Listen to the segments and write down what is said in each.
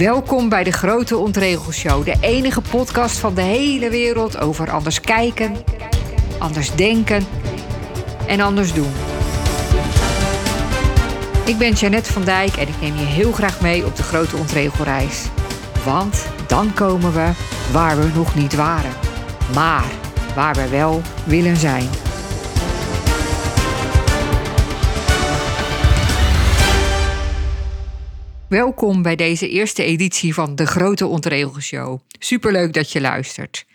Welkom bij de Grote Ontregelshow, de enige podcast van de hele wereld over anders kijken, anders denken en anders doen. Ik ben Jeannette van Dijk en ik neem je heel graag mee op de Grote Ontregelreis. Want dan komen we waar we nog niet waren, maar waar we wel willen zijn. Welkom bij deze eerste editie van de Grote Ontregelshow. Superleuk dat je luistert.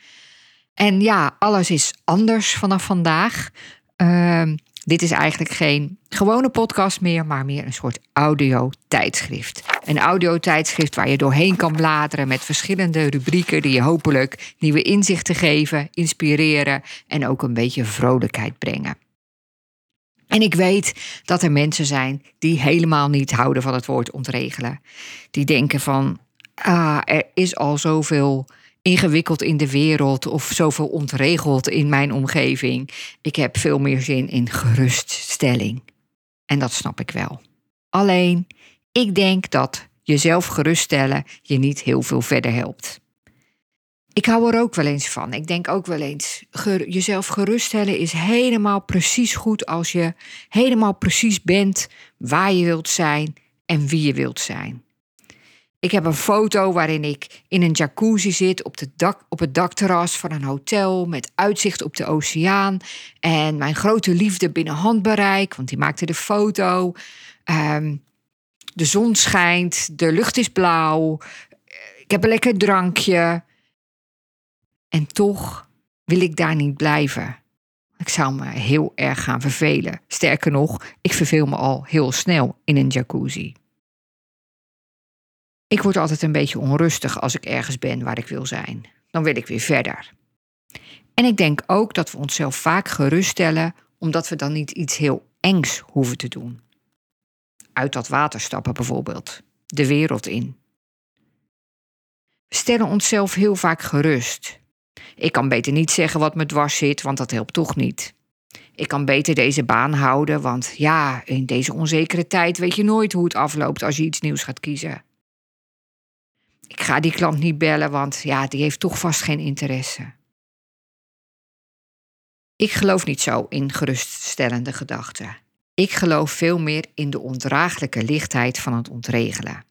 En ja, alles is anders vanaf vandaag. Ehm, dit is eigenlijk geen gewone podcast meer, maar meer een soort audio-tijdschrift. Een audio-tijdschrift waar je doorheen kan bladeren met verschillende rubrieken die je hopelijk nieuwe inzichten geven, inspireren en ook een beetje vrolijkheid brengen. En ik weet dat er mensen zijn die helemaal niet houden van het woord ontregelen. Die denken van, ah, er is al zoveel ingewikkeld in de wereld of zoveel ontregeld in mijn omgeving. Ik heb veel meer zin in geruststelling. En dat snap ik wel. Alleen, ik denk dat jezelf geruststellen je niet heel veel verder helpt. Ik hou er ook wel eens van. Ik denk ook wel eens, jezelf geruststellen is helemaal precies goed als je helemaal precies bent waar je wilt zijn en wie je wilt zijn. Ik heb een foto waarin ik in een jacuzzi zit op, dak, op het dakterras van een hotel met uitzicht op de oceaan. En mijn grote liefde binnen handbereik, want die maakte de foto. Um, de zon schijnt, de lucht is blauw. Ik heb een lekker drankje. En toch wil ik daar niet blijven. Ik zou me heel erg gaan vervelen. Sterker nog, ik verveel me al heel snel in een jacuzzi. Ik word altijd een beetje onrustig als ik ergens ben waar ik wil zijn. Dan wil ik weer verder. En ik denk ook dat we onszelf vaak geruststellen omdat we dan niet iets heel engs hoeven te doen. Uit dat water stappen bijvoorbeeld, de wereld in. We stellen onszelf heel vaak gerust. Ik kan beter niet zeggen wat me dwars zit, want dat helpt toch niet. Ik kan beter deze baan houden, want ja, in deze onzekere tijd weet je nooit hoe het afloopt als je iets nieuws gaat kiezen. Ik ga die klant niet bellen, want ja, die heeft toch vast geen interesse. Ik geloof niet zo in geruststellende gedachten. Ik geloof veel meer in de ondraaglijke lichtheid van het ontregelen.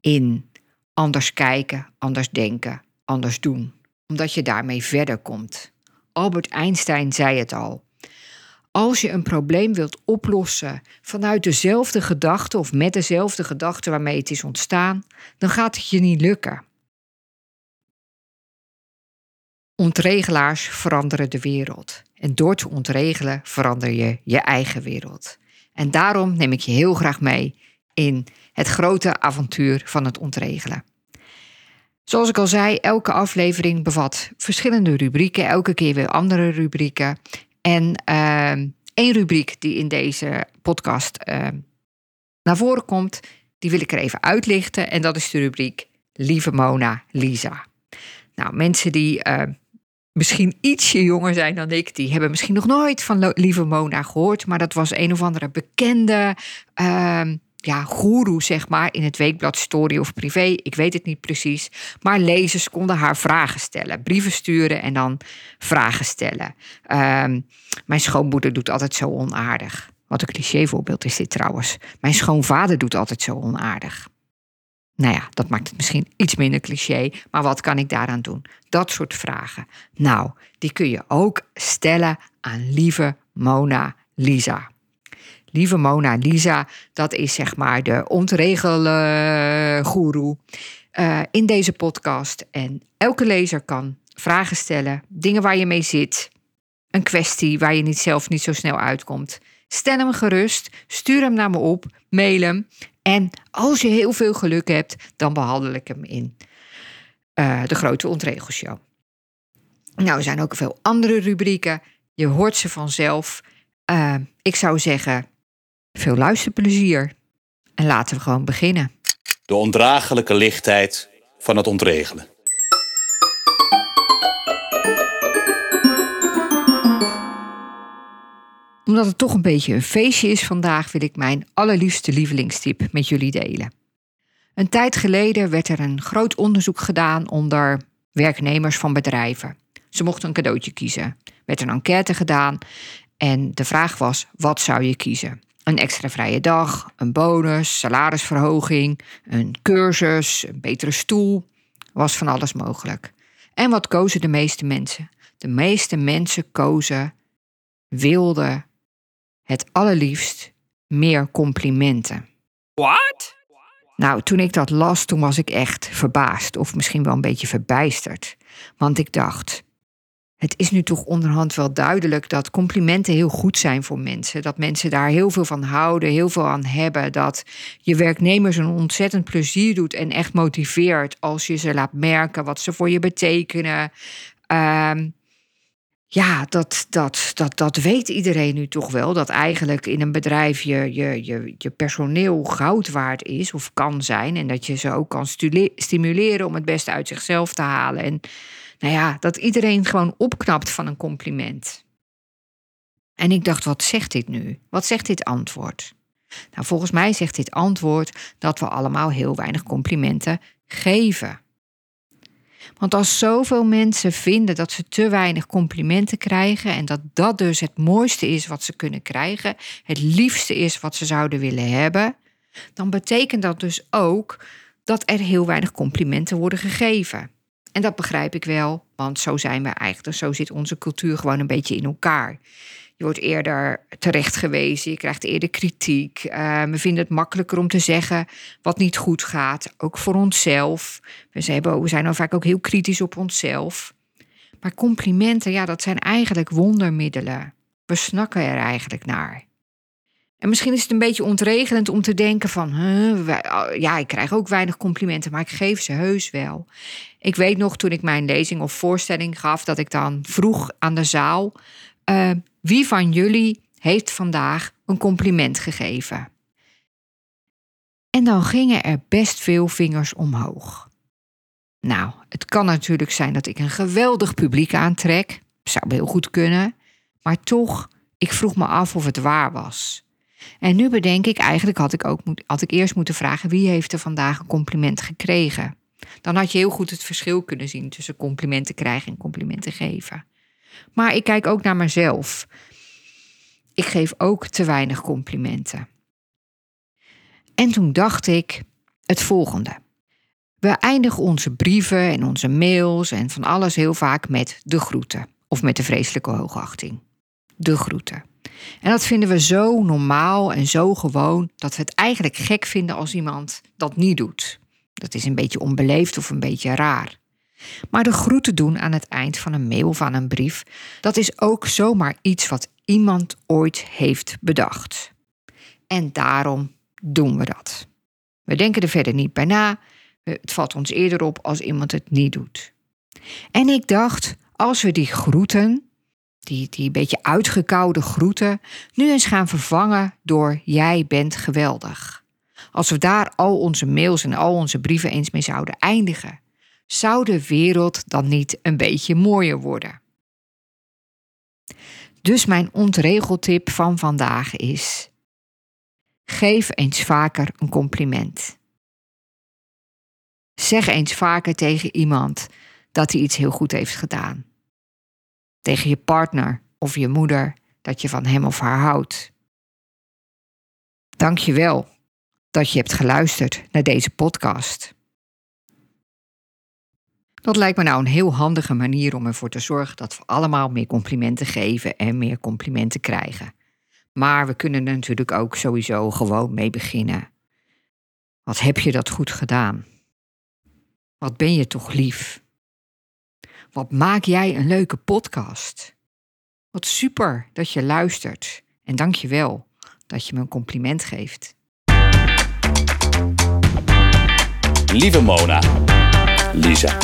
In anders kijken, anders denken, anders doen omdat je daarmee verder komt. Albert Einstein zei het al. Als je een probleem wilt oplossen vanuit dezelfde gedachte of met dezelfde gedachte waarmee het is ontstaan, dan gaat het je niet lukken. Ontregelaars veranderen de wereld. En door te ontregelen verander je je eigen wereld. En daarom neem ik je heel graag mee in het grote avontuur van het ontregelen. Zoals ik al zei, elke aflevering bevat verschillende rubrieken, elke keer weer andere rubrieken. En uh, één rubriek die in deze podcast uh, naar voren komt, die wil ik er even uitlichten. En dat is de rubriek Lieve Mona Lisa. Nou, mensen die uh, misschien ietsje jonger zijn dan ik, die hebben misschien nog nooit van Lieve Mona gehoord. Maar dat was een of andere bekende ehm, ja, goeroe, zeg maar, in het weekblad Story of Privé. Ik weet het niet precies. Maar lezers konden haar vragen stellen. Brieven sturen en dan vragen stellen. Um, mijn schoonmoeder doet altijd zo onaardig. Wat een clichévoorbeeld is dit trouwens. Mijn schoonvader doet altijd zo onaardig. Nou ja, dat maakt het misschien iets minder cliché, maar wat kan ik daaraan doen? Dat soort vragen. Nou, die kun je ook stellen aan lieve Mona Lisa. Lieve Mona Lisa, dat is zeg maar de ontregelgoeroe uh, in deze podcast. En elke lezer kan vragen stellen, dingen waar je mee zit, een kwestie waar je niet zelf niet zo snel uitkomt. Stel hem gerust, stuur hem naar me op, mail hem. En als je heel veel geluk hebt, dan behandel ik hem in uh, de grote ontregelshow. Nou, er zijn ook veel andere rubrieken. Je hoort ze vanzelf. Uh, ik zou zeggen, veel luisterplezier. En laten we gewoon beginnen. De ondraaglijke lichtheid van het ontregelen. Omdat het toch een beetje een feestje is vandaag, wil ik mijn allerliefste lievelingstip met jullie delen. Een tijd geleden werd er een groot onderzoek gedaan onder werknemers van bedrijven. Ze mochten een cadeautje kiezen. Er werd een enquête gedaan en de vraag was: wat zou je kiezen? Een extra vrije dag, een bonus, salarisverhoging, een cursus, een betere stoel. Was van alles mogelijk. En wat kozen de meeste mensen? De meeste mensen kozen, wilden het allerliefst meer complimenten. What? Nou, toen ik dat las, toen was ik echt verbaasd of misschien wel een beetje verbijsterd. Want ik dacht, het is nu toch onderhand wel duidelijk dat complimenten heel goed zijn voor mensen. Dat mensen daar heel veel van houden, heel veel aan hebben. Dat je werknemers een ontzettend plezier doet en echt motiveert als je ze laat merken wat ze voor je betekenen. Ehm, ja, dat, dat, dat, dat weet iedereen nu toch wel. Dat eigenlijk in een bedrijf je, je, je, je personeel goud waard is of kan zijn. En dat je ze ook kan stimuleren om het beste uit zichzelf te halen. En nou ja, dat iedereen gewoon opknapt van een compliment. En ik dacht, wat zegt dit nu? Wat zegt dit antwoord? Nou, volgens mij zegt dit antwoord dat we allemaal heel weinig complimenten geven. Want als zoveel mensen vinden dat ze te weinig complimenten krijgen en dat dat dus het mooiste is wat ze kunnen krijgen, het liefste is wat ze zouden willen hebben, dan betekent dat dus ook dat er heel weinig complimenten worden gegeven. En dat begrijp ik wel, want zo zijn we eigenlijk, zo zit onze cultuur gewoon een beetje in elkaar. Je wordt eerder terecht gewezen, je krijgt eerder kritiek. Uh, we vinden het makkelijker om te zeggen wat niet goed gaat, ook voor onszelf. We zijn, we zijn dan vaak ook heel kritisch op onszelf. Maar complimenten, ja, dat zijn eigenlijk wondermiddelen. We snakken er eigenlijk naar. En misschien is het een beetje ontregelend om te denken van, ja, ik krijg ook weinig complimenten, maar ik geef ze heus wel. Ik weet nog toen ik mijn lezing of voorstelling gaf, dat ik dan vroeg aan de zaal, uh, wie van jullie heeft vandaag een compliment gegeven? En dan gingen er best veel vingers omhoog. Nou, het kan natuurlijk zijn dat ik een geweldig publiek aantrek. Zou heel goed kunnen. Maar toch, ik vroeg me af of het waar was. En nu bedenk ik, eigenlijk had ik, ook, had ik eerst moeten vragen wie heeft er vandaag een compliment gekregen. Dan had je heel goed het verschil kunnen zien tussen complimenten krijgen en complimenten geven. Maar ik kijk ook naar mezelf. Ik geef ook te weinig complimenten. En toen dacht ik het volgende. We eindigen onze brieven en onze mails en van alles heel vaak met de groeten of met de vreselijke hoogachting. De groeten. En dat vinden we zo normaal en zo gewoon dat we het eigenlijk gek vinden als iemand dat niet doet. Dat is een beetje onbeleefd of een beetje raar. Maar de groeten doen aan het eind van een mail of aan een brief, dat is ook zomaar iets wat iemand ooit heeft bedacht. En daarom doen we dat. We denken er verder niet bij na. Het valt ons eerder op als iemand het niet doet. En ik dacht, als we die groeten, die, die beetje uitgekoude groeten, nu eens gaan vervangen door jij bent geweldig. Als we daar al onze mails en al onze brieven eens mee zouden eindigen, zou de wereld dan niet een beetje mooier worden? Dus mijn ontregeltip van vandaag is: geef eens vaker een compliment. Zeg eens vaker tegen iemand dat hij iets heel goed heeft gedaan. Tegen je partner of je moeder dat je van hem of haar houdt. Dank je wel dat je hebt geluisterd naar deze podcast. Dat lijkt me nou een heel handige manier om ervoor te zorgen dat we allemaal meer complimenten geven en meer complimenten krijgen. Maar we kunnen er natuurlijk ook sowieso gewoon mee beginnen. Wat heb je dat goed gedaan? Wat ben je toch lief? Wat maak jij een leuke podcast? Wat super dat je luistert en dank je wel dat je me een compliment geeft. Lieve Mona, Lisa.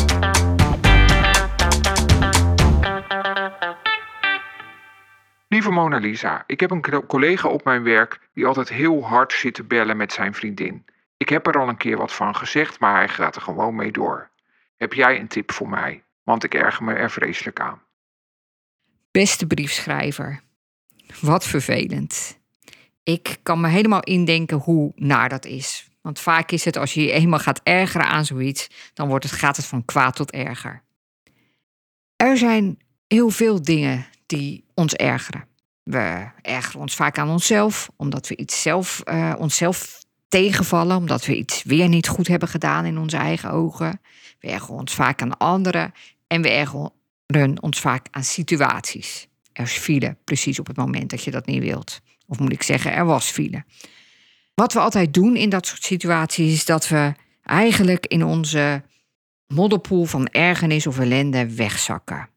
Lieve Mona Lisa, ik heb een collega op mijn werk die altijd heel hard zit te bellen met zijn vriendin. Ik heb er al een keer wat van gezegd, maar hij gaat er gewoon mee door. Heb jij een tip voor mij? Want ik erger me er vreselijk aan. Beste briefschrijver, wat vervelend. Ik kan me helemaal indenken hoe naar dat is. Want vaak is het als je je eenmaal gaat ergeren aan zoiets, dan wordt het, gaat het van kwaad tot erger. Er zijn heel veel dingen die ons ergeren. We ergeren ons vaak aan onszelf, omdat we iets zelf, uh, onszelf tegenvallen, omdat we iets weer niet goed hebben gedaan in onze eigen ogen. We ergeren ons vaak aan anderen en we ergeren ons vaak aan situaties. Er file, precies op het moment dat je dat niet wilt. Of moet ik zeggen, er was file. Wat we altijd doen in dat soort situaties is dat we eigenlijk in onze modderpoel van ergernis of ellende wegzakken.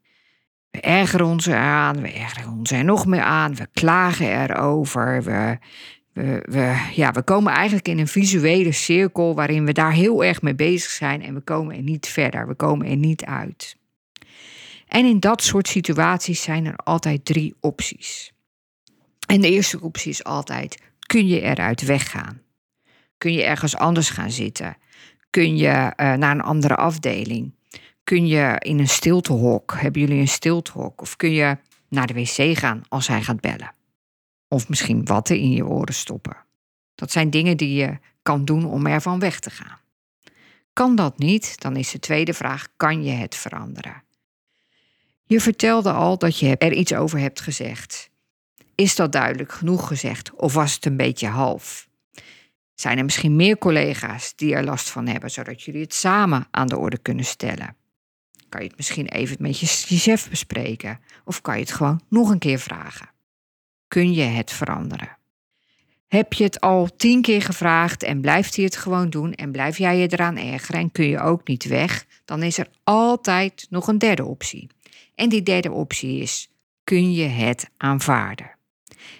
We ergeren ons eraan, we ergeren ons er nog meer aan, we klagen erover, we, we, ja, we komen eigenlijk in een visuele cirkel waarin we daar heel erg mee bezig zijn en we komen er niet verder, we komen er niet uit. En in dat soort situaties zijn er altijd drie opties. En de eerste optie is altijd: kun je eruit weggaan? Kun je ergens anders gaan zitten? Kun je uh, naar een andere afdeling? Kun je in een stiltehok? Hebben jullie een stiltehok? Of kun je naar de wc gaan als hij gaat bellen? Of misschien watten in je oren stoppen. Dat zijn dingen die je kan doen om ervan weg te gaan. Kan dat niet, dan is de tweede vraag: kan je het veranderen? Je vertelde al dat je er iets over hebt gezegd. Is dat duidelijk genoeg gezegd of was het een beetje half? Zijn er misschien meer collega's die er last van hebben, zodat jullie het samen aan de orde kunnen stellen? Kan je het misschien even met je, chef bespreken of kan je het gewoon nog een keer vragen? Kun je het veranderen? Heb je het al tien keer gevraagd en blijft hij het gewoon doen en blijf jij je eraan ergeren en kun je ook niet weg, dan is er altijd nog een derde optie. En die derde optie is: kun je het aanvaarden?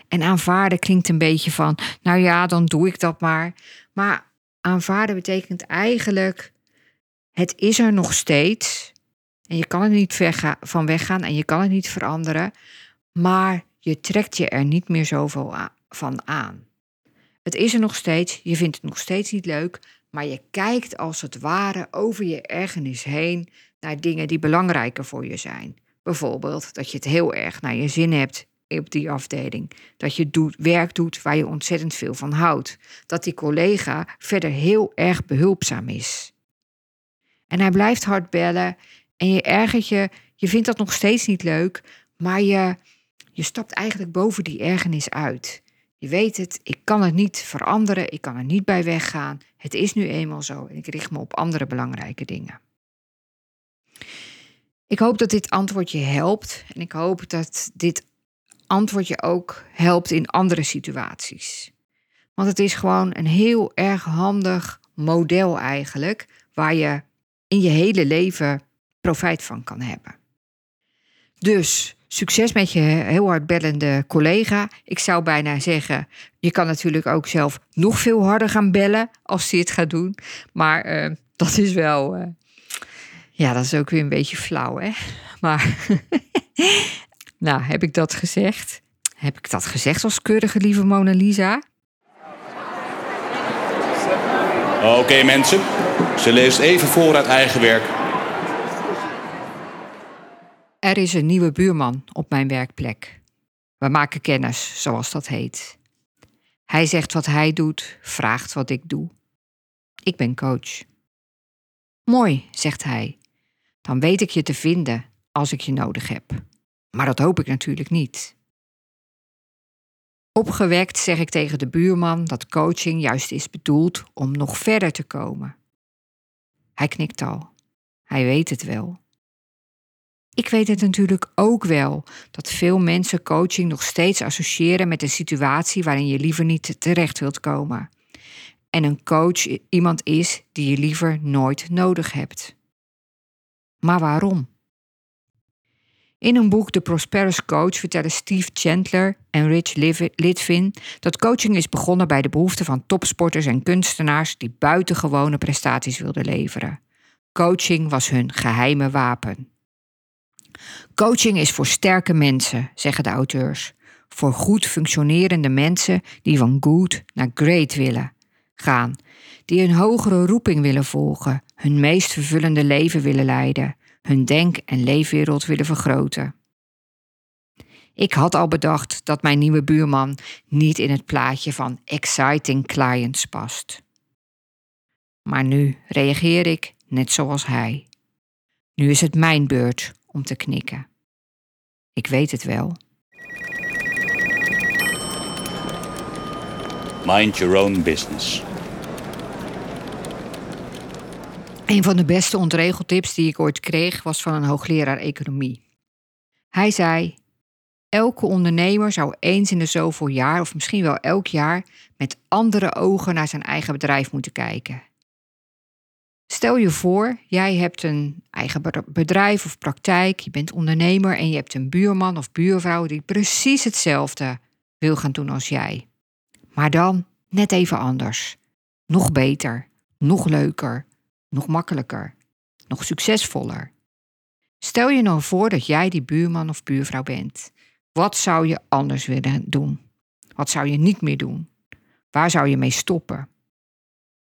En aanvaarden klinkt een beetje van, nou ja, dan doe ik dat maar. Maar aanvaarden betekent eigenlijk, het is er nog steeds. En je kan er niet van weggaan en je kan het niet veranderen. Maar je trekt je er niet meer zoveel van aan. Het is er nog steeds, je vindt het nog steeds niet leuk, maar je kijkt als het ware over je ergernis heen naar dingen die belangrijker voor je zijn. Bijvoorbeeld dat je het heel erg naar je zin hebt op die afdeling. Dat je doet, werk doet waar je ontzettend veel van houdt. Dat die collega verder heel erg behulpzaam is. En hij blijft hard bellen en je ergert je, je vindt dat nog steeds niet leuk, maar je, je stapt eigenlijk boven die ergernis uit. Je weet het, ik kan het niet veranderen, ik kan er niet bij weggaan. Het is nu eenmaal zo en ik richt me op andere belangrijke dingen. Ik hoop dat dit antwoord je helpt en ik hoop dat dit antwoord je ook helpt in andere situaties. Want het is gewoon een heel erg handig model eigenlijk, waar je in je hele leven profijt van kan hebben. Dus succes met je heel hard bellende collega. Ik zou bijna zeggen, je kan natuurlijk ook zelf nog veel harder gaan bellen als hij het gaat doen. Maar uh, dat is wel, uh, ja, dat is ook weer een beetje flauw, hè? Maar Nou, heb ik dat gezegd? Heb ik dat gezegd als keurige lieve Mona Lisa? Oké mensen, ze leest even voor uit eigen werk. Er is een nieuwe buurman op mijn werkplek. We maken kennis, zoals dat heet. Hij zegt wat hij doet, vraagt wat ik doe. Ik ben coach. Mooi, zegt hij. Dan weet ik je te vinden als ik je nodig heb. Maar dat hoop ik natuurlijk niet. Opgewekt zeg ik tegen de buurman dat coaching juist is bedoeld om nog verder te komen. Hij knikt al. Hij weet het wel. Ik weet het natuurlijk ook wel dat veel mensen coaching nog steeds associëren met een situatie waarin je liever niet terecht wilt komen. En een coach iemand is die je liever nooit nodig hebt. Maar waarom? In een boek The Prosperous Coach vertellen Steve Chandler en Rich Litvin dat coaching is begonnen bij de behoeften van topsporters en kunstenaars die buitengewone prestaties wilden leveren. Coaching was hun geheime wapen. Coaching is voor sterke mensen, zeggen de auteurs. Voor goed functionerende mensen die van good naar great willen gaan, die een hogere roeping willen volgen, hun meest vervullende leven willen leiden, hun denk- en leefwereld willen vergroten. Ik had al bedacht dat mijn nieuwe buurman niet in het plaatje van exciting clients past. Maar nu reageer ik net zoals hij. Nu is het mijn beurt om te knikken. Ik weet het wel. Mind your own business. Een van de beste ontregeltips die ik ooit kreeg was van een hoogleraar economie. Hij zei: Elke ondernemer zou eens in de zoveel jaar, of misschien wel elk jaar, met andere ogen naar zijn eigen bedrijf moeten kijken. Stel je voor, jij hebt een eigen bedrijf of praktijk, je bent ondernemer en je hebt een buurman of buurvrouw die precies hetzelfde wil gaan doen als jij. Maar dan net even anders. Nog beter, nog leuker, nog makkelijker, nog succesvoller. Stel je nou voor dat jij die buurman of buurvrouw bent. Wat zou je anders willen doen? Wat zou je niet meer doen? Waar zou je mee stoppen?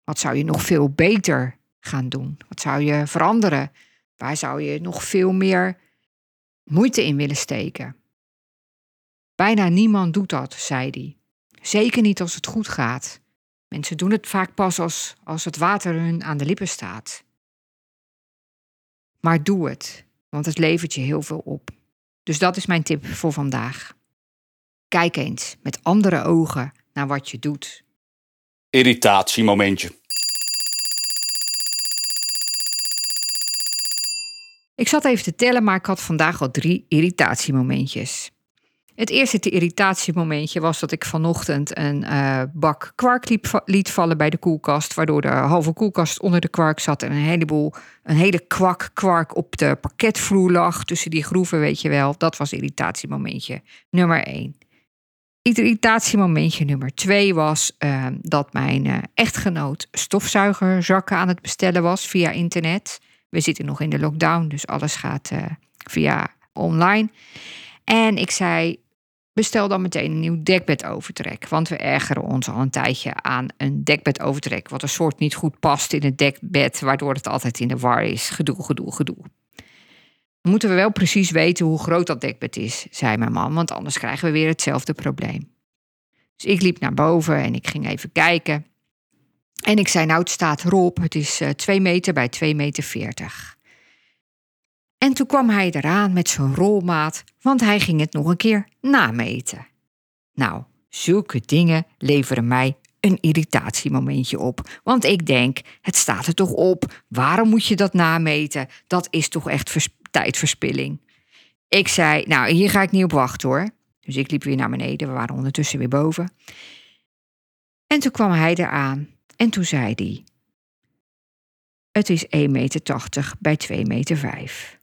Wat zou je nog veel beter gaan doen? Wat zou je veranderen? Waar zou je nog veel meer moeite in willen steken? Bijna niemand doet dat, zei hij. Zeker niet als het goed gaat. Mensen doen het vaak pas als, als het water hun aan de lippen staat. Maar doe het, want het levert je heel veel op. Dus dat is mijn tip voor vandaag. Kijk eens met andere ogen naar wat je doet. Irritatiemomentje. Ik zat even te tellen, maar ik had vandaag al drie irritatiemomentjes. Het eerste irritatiemomentje was dat ik vanochtend een uh, bak kwark liet vallen bij de koelkast. Waardoor de halve koelkast onder de kwark zat en een heleboel, een hele kwak kwark op de parketvloer lag. Tussen die groeven, weet je wel. Dat was irritatiemomentje nummer één. Irritatiemomentje nummer twee was uh, dat mijn uh, echtgenoot stofzuigerzakken aan het bestellen was via internet. We zitten nog in de lockdown, dus alles gaat via online. En ik zei, bestel dan meteen een nieuw dekbedovertrek. Want we ergeren ons al een tijdje aan een dekbedovertrek. Wat een soort niet goed past in het dekbed, waardoor het altijd in de war is. Gedoe, gedoe, gedoe. Moeten we wel precies weten hoe groot dat dekbed is, zei mijn man, want anders krijgen we weer hetzelfde probleem. Dus ik liep naar boven en ik ging even kijken. En ik zei, nou het staat erop, het is 2 eh, meter bij 2 meter 40. En toen kwam hij eraan met zijn rolmaat, want hij ging het nog een keer nameten. Nou, zulke dingen leveren mij een irritatiemomentje op. Want ik denk, het staat er toch op. Waarom moet je dat nameten? Dat is toch echt tijdverspilling. Ik zei, nou, hier ga ik niet op wachten hoor. Dus ik liep weer naar beneden. We waren ondertussen weer boven. En toen kwam hij eraan. En toen zei hij: Het is 1,80 meter bij 2,5 meter.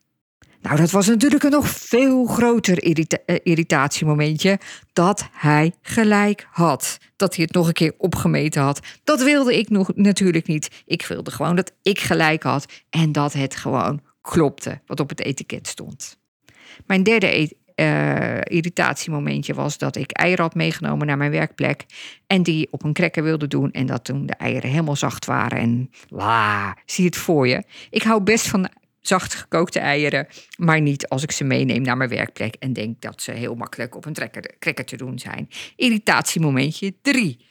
Nou, dat was natuurlijk een nog veel groter eh, irritatiemomentje. Dat hij gelijk had. Dat hij het nog een keer opgemeten had. Dat wilde ik nog natuurlijk niet. Ik wilde gewoon dat ik gelijk had. En dat het gewoon klopte wat op het etiket stond. Mijn derde uh, irritatiemomentje was dat ik eieren had meegenomen naar mijn werkplek. En die op een krekker wilde doen. En dat toen de eieren helemaal zacht waren. En la, zie het voor je. Ik hou best van zacht gekookte eieren, maar niet als ik ze meeneem naar mijn werkplek en denk dat ze heel makkelijk op een trekker, te doen zijn. Irritatiemomentje 3.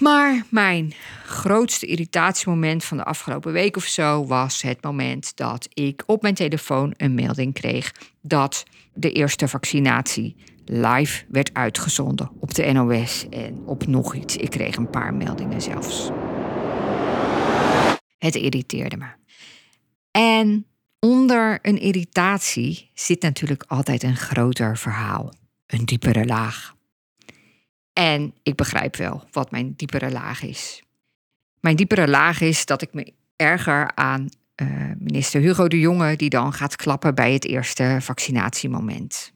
Maar mijn grootste irritatiemoment van de afgelopen week of zo was het moment dat ik op mijn telefoon een melding kreeg dat de eerste vaccinatie live werd uitgezonden op de NOS en op nog iets. Ik kreeg een paar meldingen zelfs. Het irriteerde me. En onder een irritatie zit natuurlijk altijd een groter verhaal, een diepere laag. En ik begrijp wel wat mijn diepere laag is. Mijn diepere laag is dat ik me erger aan uh, minister Hugo de Jonge, die dan gaat klappen bij het eerste vaccinatiemoment.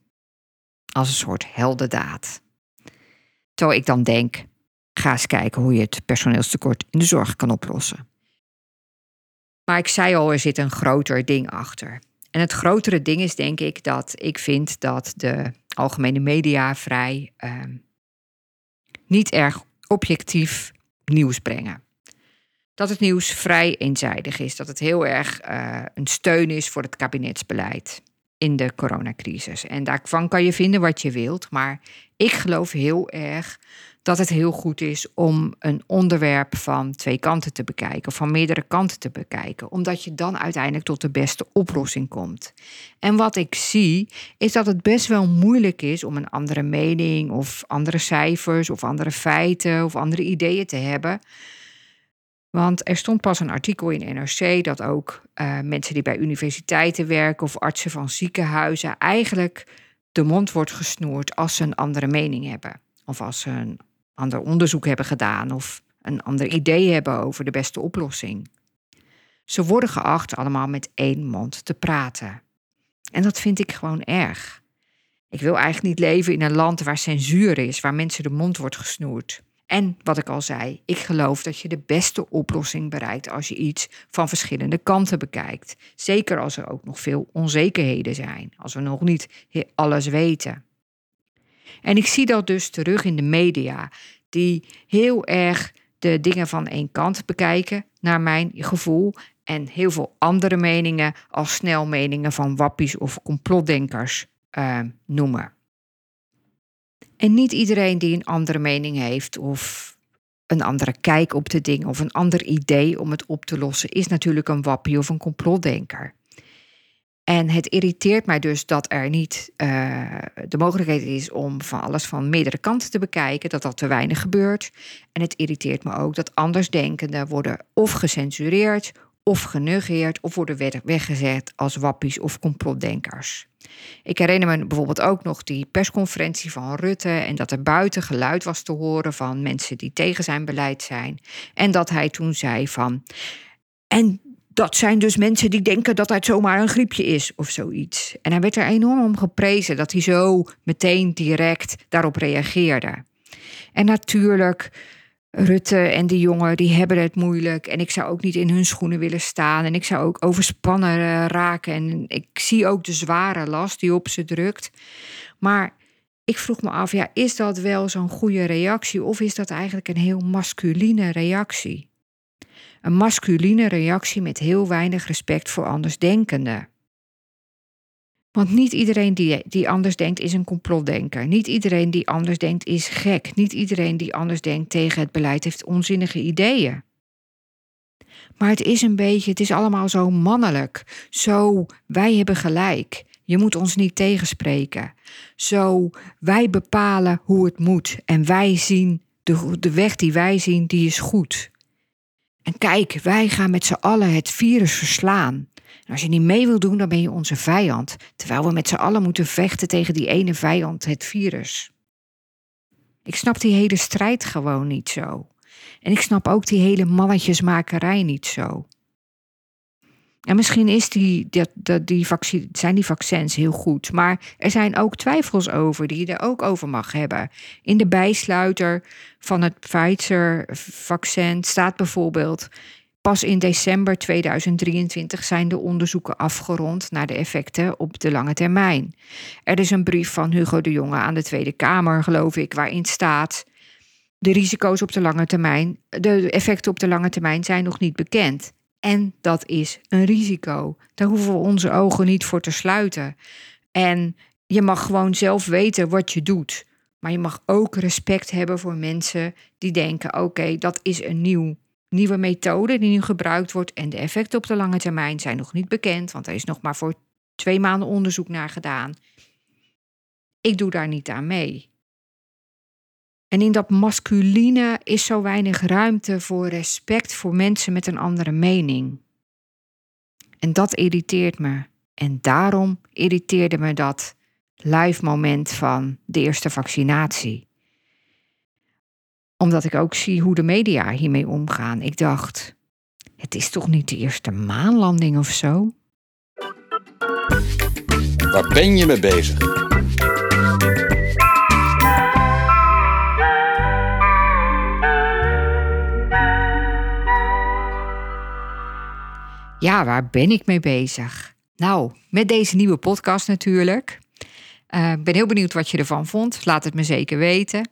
Als een soort heldendaad. Terwijl ik dan denk: ga eens kijken hoe je het personeelstekort in de zorg kan oplossen. Maar ik zei al, er zit een groter ding achter. En het grotere ding is denk ik dat ik vind dat de algemene media vrij ehm, niet erg objectief nieuws brengen. Dat het nieuws vrij eenzijdig is, dat het heel erg uh, een steun is voor het kabinetsbeleid. in de coronacrisis. En daarvan kan je vinden wat je wilt. Maar ik geloof heel erg dat het heel goed is om een onderwerp van twee kanten te bekijken, van meerdere kanten te bekijken, omdat je dan uiteindelijk tot de beste oplossing komt. En wat ik zie, is dat het best wel moeilijk is om een andere mening, of andere cijfers, of andere feiten, of andere ideeën te hebben. Want er stond pas een artikel in NRC dat ook uh, mensen die bij universiteiten werken of artsen van ziekenhuizen eigenlijk de mond wordt gesnoerd als ze een andere mening hebben. Of als ze een ander onderzoek hebben gedaan of een ander idee hebben over de beste oplossing. Ze worden geacht allemaal met één mond te praten. En dat vind ik gewoon erg. Ik wil eigenlijk niet leven in een land waar censuur is, waar mensen de mond wordt gesnoerd. En wat ik al zei, ik geloof dat je de beste oplossing bereikt als je iets van verschillende kanten bekijkt. Zeker als er ook nog veel onzekerheden zijn, als we nog niet alles weten. En ik zie dat dus terug in de media, die heel erg de dingen van één kant bekijken, naar mijn gevoel. En heel veel andere meningen als snelmeningen van wappies of complotdenkers uh, noemen. En niet iedereen die een andere mening heeft of een andere kijk op de dingen of een ander idee om het op te lossen, is natuurlijk een wappie of een complotdenker. En het irriteert mij dus dat er niet uh, de mogelijkheid is om van alles van meerdere kanten te bekijken, dat dat te weinig gebeurt. En het irriteert me ook dat andersdenkenden worden of gecensureerd, of genegeerd, of worden weggezet als wappies of complotdenkers. Ik herinner me bijvoorbeeld ook nog die persconferentie van Rutte en dat er buiten geluid was te horen van mensen die tegen zijn beleid zijn. En dat hij toen zei van. En dat zijn dus mensen die denken dat het zomaar een griepje is of zoiets. En hij werd er enorm om geprezen dat hij zo meteen direct daarop reageerde. En natuurlijk, Rutte en die jongen, die hebben het moeilijk. En ik zou ook niet in hun schoenen willen staan. En ik zou ook overspannen raken. En ik zie ook de zware last die op ze drukt. Maar ik vroeg me af, ja, is dat wel zo'n goede reactie? Of is dat eigenlijk een heel masculine reactie? Een masculine reactie met heel weinig respect voor andersdenkenden. Want niet iedereen die, die anders denkt is een complotdenker. Niet iedereen die anders denkt is gek. Niet iedereen die anders denkt tegen het beleid heeft onzinnige ideeën. Maar het is een beetje, het is allemaal zo mannelijk. Zo, wij hebben gelijk. Je moet ons niet tegenspreken. Zo, wij bepalen hoe het moet. En wij zien, de, de weg die wij zien, die is goed. En kijk, wij gaan met z'n allen het virus verslaan. Als je niet mee wil doen, dan ben je onze vijand. Terwijl we met z'n allen moeten vechten tegen die ene vijand, het virus. Ik snap die hele strijd gewoon niet zo. En ik snap ook die hele mannetjesmakerij niet zo. En misschien is die, dat, die vaccin, zijn die vaccins heel goed. Maar er zijn ook twijfels over die je er ook over mag hebben. In de bijsluiter van het Pfizer-vaccin staat bijvoorbeeld. Pas in december 2023 zijn de onderzoeken afgerond naar de effecten op de lange termijn. Er is een brief van Hugo de Jonge aan de Tweede Kamer, geloof ik, waarin staat. De risico's op de lange termijn, de effecten op de lange termijn zijn nog niet bekend. En dat is een risico. Daar hoeven we onze ogen niet voor te sluiten. En je mag gewoon zelf weten wat je doet. Maar je mag ook respect hebben voor mensen die denken: oké, dat is een nieuw, nieuwe methode die nu gebruikt wordt. En de effecten op de lange termijn zijn nog niet bekend, want er is nog maar voor twee maanden onderzoek naar gedaan. Ik doe daar niet aan mee. En in dat masculine is zo weinig ruimte voor respect voor mensen met een andere mening. En dat irriteert me. En daarom irriteerde me dat live moment van de eerste vaccinatie. Omdat ik ook zie hoe de media hiermee omgaan. Ik dacht, het is toch niet de eerste maanlanding of zo? Waar ben je mee bezig? Ja, waar ben ik mee bezig? Nou, met deze nieuwe podcast natuurlijk. Ik uh, ben heel benieuwd wat je ervan vond. Laat het me zeker weten.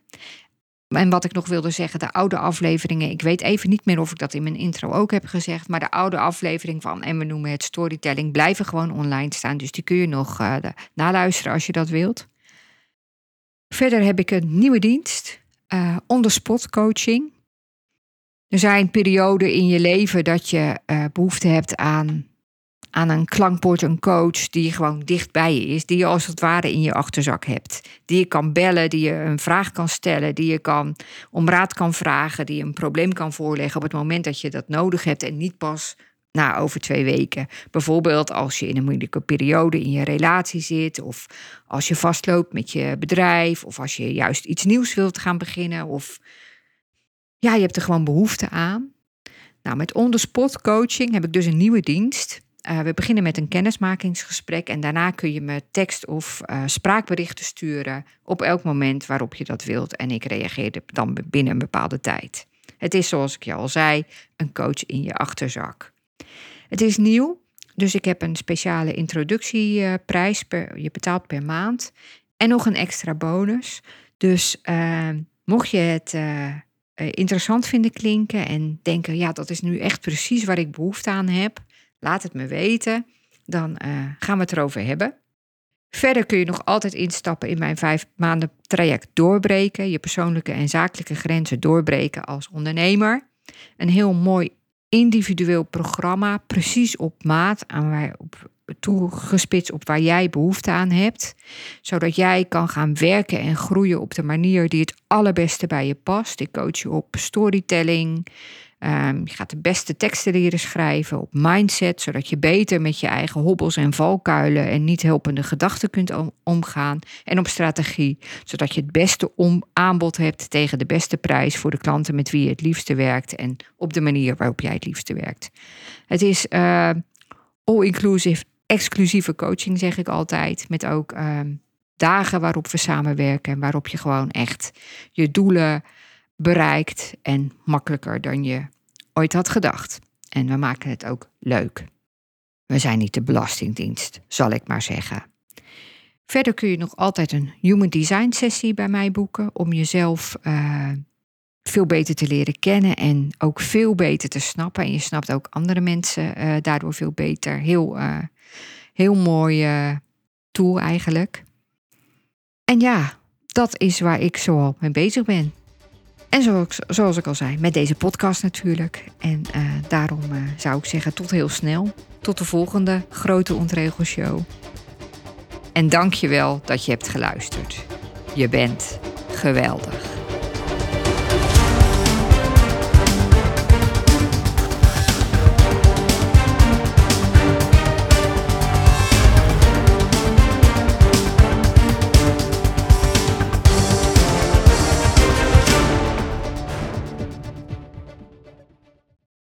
En wat ik nog wilde zeggen, de oude afleveringen. Ik weet even niet meer of ik dat in mijn intro ook heb gezegd. Maar de oude aflevering van En we noemen het storytelling blijven gewoon online staan. Dus die kun je nog uh, naluisteren als je dat wilt. Verder heb ik een nieuwe dienst. Uh, on-the-spot coaching. Er zijn perioden in je leven dat je uh, behoefte hebt aan aan een klankbord, een coach die gewoon dicht bij je is, die je als het ware in je achterzak hebt. Die je kan bellen, die je een vraag kan stellen, die je kan om raad kan vragen, die je een probleem kan voorleggen op het moment dat je dat nodig hebt en niet pas na over twee weken. Bijvoorbeeld als je in een moeilijke periode in je relatie zit, of als je vastloopt met je bedrijf, of als je juist iets nieuws wilt gaan beginnen, of ja, je hebt er gewoon behoefte aan. Nou, met on-the-spot coaching heb ik dus een nieuwe dienst. Uh, we beginnen met een kennismakingsgesprek en daarna kun je me tekst- of uh, spraakberichten sturen op elk moment waarop je dat wilt. En ik reageer dan binnen een bepaalde tijd. Het is zoals ik je al zei, een coach in je achterzak. Het is nieuw, dus ik heb een speciale introductieprijs. Per, je betaalt per maand. En nog een extra bonus. Dus uh, mocht je het interessant vinden klinken en denken, ja, dat is nu echt precies waar ik behoefte aan heb Laat het me weten. Dan uh, gaan we het erover hebben. Verder kun je nog altijd instappen in mijn vijf maanden traject doorbreken. Je persoonlijke en zakelijke grenzen doorbreken als ondernemer. Een heel mooi individueel programma, precies op maat, aan waar, op, toegespitst op waar jij behoefte aan hebt. Zodat jij kan gaan werken en groeien op de manier die het allerbeste bij je past. Ik coach je op storytelling, Um, je gaat de beste teksten leren schrijven op mindset, zodat je beter met je eigen hobbels en valkuilen en niet helpende gedachten kunt omgaan. En op strategie, zodat je het beste om aanbod hebt tegen de beste prijs voor de klanten met wie je het liefste werkt en op de manier waarop jij het liefste werkt. Het is uh, all-inclusive, exclusieve coaching, zeg ik altijd, met ook uh, dagen waarop we samenwerken en waarop je gewoon echt je doelen bereikt en makkelijker dan je ooit had gedacht. En we maken het ook leuk. We zijn niet de Belastingdienst, zal ik maar zeggen. Verder kun je nog altijd een Human Design sessie bij mij boeken om jezelf uh, veel beter te leren kennen en ook veel beter te snappen. En je snapt ook andere mensen uh, daardoor veel beter. Heel, uh, heel mooi tool eigenlijk. En ja, dat is waar ik zoal mee bezig ben. En zoals, zoals ik al zei, met deze podcast natuurlijk. En uh, daarom uh, zou ik zeggen tot heel snel. Tot de volgende Grote Ontregelshow. En dank je wel dat je hebt geluisterd. Je bent geweldig.